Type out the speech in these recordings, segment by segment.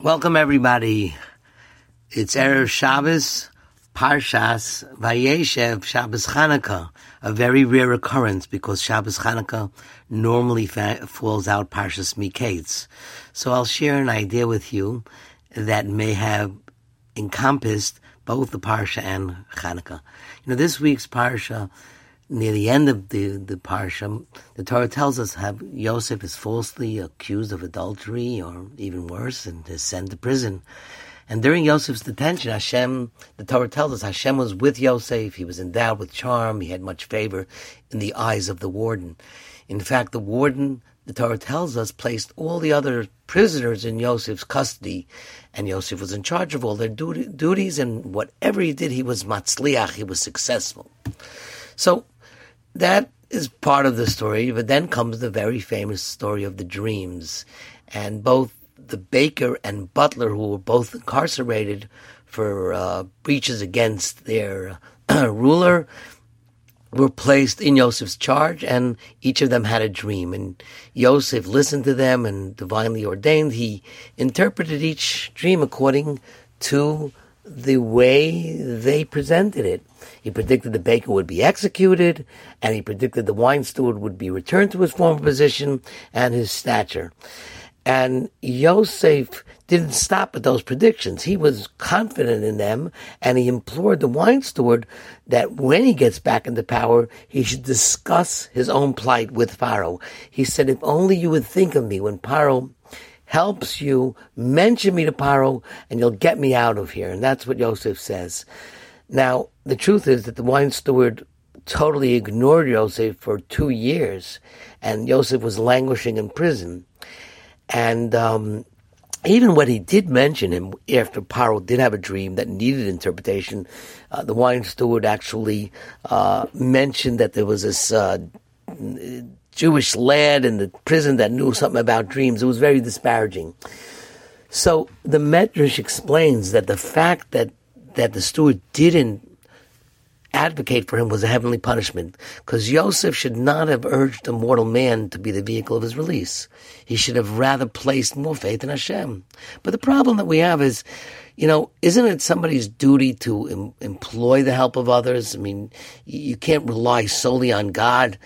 Welcome everybody. It's Erev Shabbos, Parshas Vayeshev Shabbos Chanukah, a very rare occurrence because Shabbos Chanukah normally fa- falls out Parshas Miketz. So I'll share an idea with you that may have encompassed both the Parsha and Chanukah. You know, this week's Parsha near the end of the, the parsha, the Torah tells us how Yosef is falsely accused of adultery, or even worse, and is sent to prison. And during Yosef's detention, Hashem, the Torah tells us, Hashem was with Yosef. He was endowed with charm. He had much favor in the eyes of the warden. In fact, the warden, the Torah tells us, placed all the other prisoners in Yosef's custody, and Yosef was in charge of all their duty, duties, and whatever he did, he was matzliach, he was successful. So that is part of the story, but then comes the very famous story of the dreams. And both the baker and butler, who were both incarcerated for uh, breaches against their uh, ruler, were placed in Yosef's charge, and each of them had a dream. And Yosef listened to them and divinely ordained. He interpreted each dream according to the way they presented it. He predicted the baker would be executed, and he predicted the wine steward would be returned to his former position and his stature. And Yosef didn't stop at those predictions. He was confident in them, and he implored the wine steward that when he gets back into power, he should discuss his own plight with Pharaoh. He said, If only you would think of me when Pharaoh helps you, mention me to Paro, and you'll get me out of here. And that's what Yosef says. Now, the truth is that the wine steward totally ignored Yosef for two years, and Yosef was languishing in prison. And um, even when he did mention him after Paro did have a dream that needed interpretation, uh, the wine steward actually uh, mentioned that there was this uh, Jewish lad in the prison that knew something about dreams. It was very disparaging. So the Medrash explains that the fact that that the steward didn't advocate for him was a heavenly punishment because Yosef should not have urged a mortal man to be the vehicle of his release. He should have rather placed more faith in Hashem. But the problem that we have is, you know, isn't it somebody's duty to em- employ the help of others? I mean, you can't rely solely on God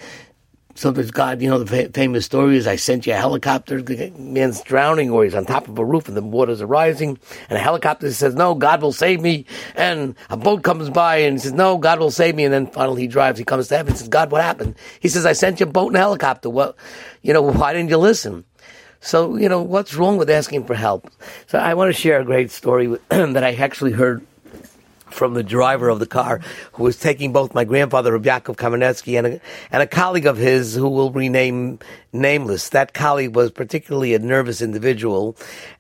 sometimes God, you know, the famous story is I sent you a helicopter, the man's drowning, or he's on top of a roof and the waters are rising, and a helicopter says, No, God will save me. And a boat comes by and he says, No, God will save me. And then finally he drives, he comes to heaven and says, God, what happened? He says, I sent you a boat and a helicopter. Well, you know, why didn't you listen? So, you know, what's wrong with asking for help? So I want to share a great story that I actually heard from the driver of the car who was taking both my grandfather, Rabbi Yaakov Kamenetsky, and a, and a colleague of his who will rename nameless. That colleague was particularly a nervous individual,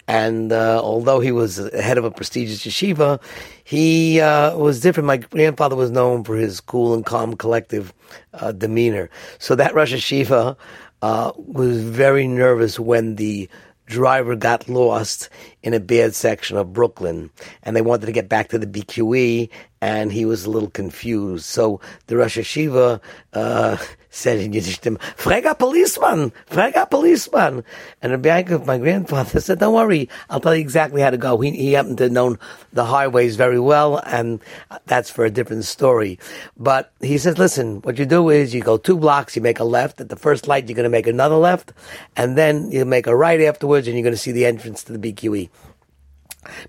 and uh, although he was head of a prestigious yeshiva, he uh, was different. My grandfather was known for his cool and calm, collective uh, demeanor. So that Rosh Yeshiva uh, was very nervous when the driver got lost in a bad section of Brooklyn, and they wanted to get back to the BQE, and he was a little confused. So the Rosh Yeshiva uh, said in Yiddish to him, Frag a policeman! Frag a policeman! And Rabbi Yaakov, my grandfather, said, Don't worry, I'll tell you exactly how to go. He, he happened to know the highways very well, and that's for a different story. But he says, Listen, what you do is you go two blocks, you make a left. At the first light, you're going to make another left, and then you make a right afterwards, and you're going to see the entrance to the BQE.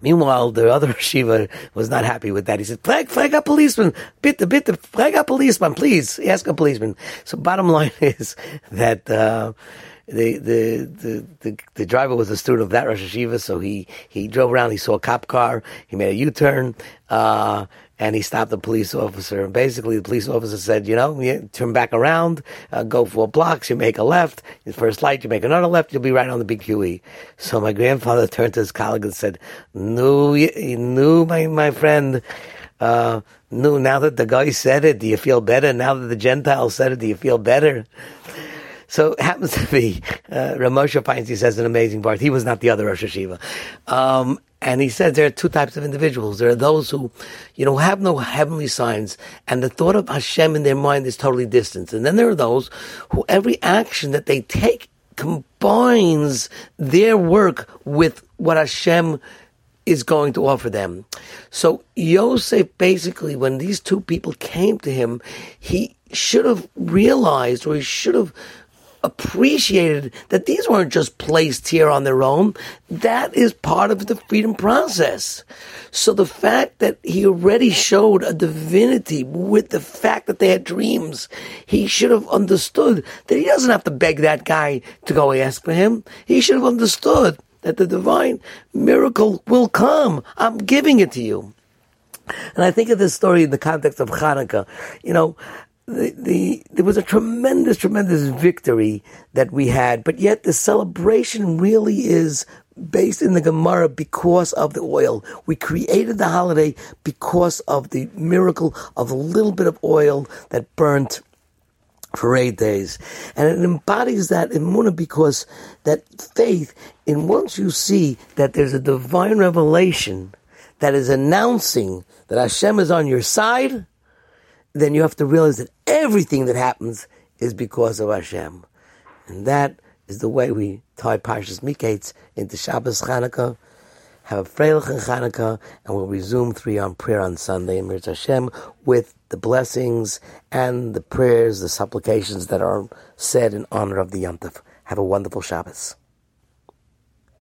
Meanwhile, the other Shiva was not happy with that. He said, flag, flag a policeman, bit the, bit the, flag a policeman, please, ask a policeman. So bottom line is that, uh, the, the, the, the, the, driver was a student of that Rosh Yeshiva, so he, he drove around, he saw a cop car, he made a U-turn, uh, and he stopped the police officer. And basically, the police officer said, you know, you turn back around, uh, go four blocks, you make a left, the first light, you make another left, you'll be right on the BQE. So my grandfather turned to his colleague and said, no, no, my, my friend, uh, no, now that the guy said it, do you feel better? Now that the Gentile said it, do you feel better? So it happens to be, uh, Reb Moshe Feinstein says an amazing part. He was not the other Rosh Yeshiva. Um, and he says there are two types of individuals. There are those who, you know, have no heavenly signs, and the thought of Hashem in their mind is totally distant. And then there are those who every action that they take combines their work with what Hashem is going to offer them. So Yosef basically, when these two people came to him, he should have realized or he should have appreciated that these weren't just placed here on their own. That is part of the freedom process. So the fact that he already showed a divinity with the fact that they had dreams, he should have understood that he doesn't have to beg that guy to go ask for him. He should have understood that the divine miracle will come. I'm giving it to you. And I think of this story in the context of Hanukkah. You know, the, the there was a tremendous, tremendous victory that we had, but yet the celebration really is based in the Gemara because of the oil. We created the holiday because of the miracle of a little bit of oil that burnt for eight days. And it embodies that emunah because that faith, in once you see that there's a divine revelation that is announcing that Hashem is on your side, then you have to realize that everything that happens is because of Hashem. And that is the way we tie Parshas Miketz into Shabbos Chanukah. Have a Freilichen Chanukah, and we'll resume three on prayer on Sunday, Mirtzeh Hashem, with the blessings and the prayers, the supplications that are said in honor of the Yom Tov. Have a wonderful Shabbos.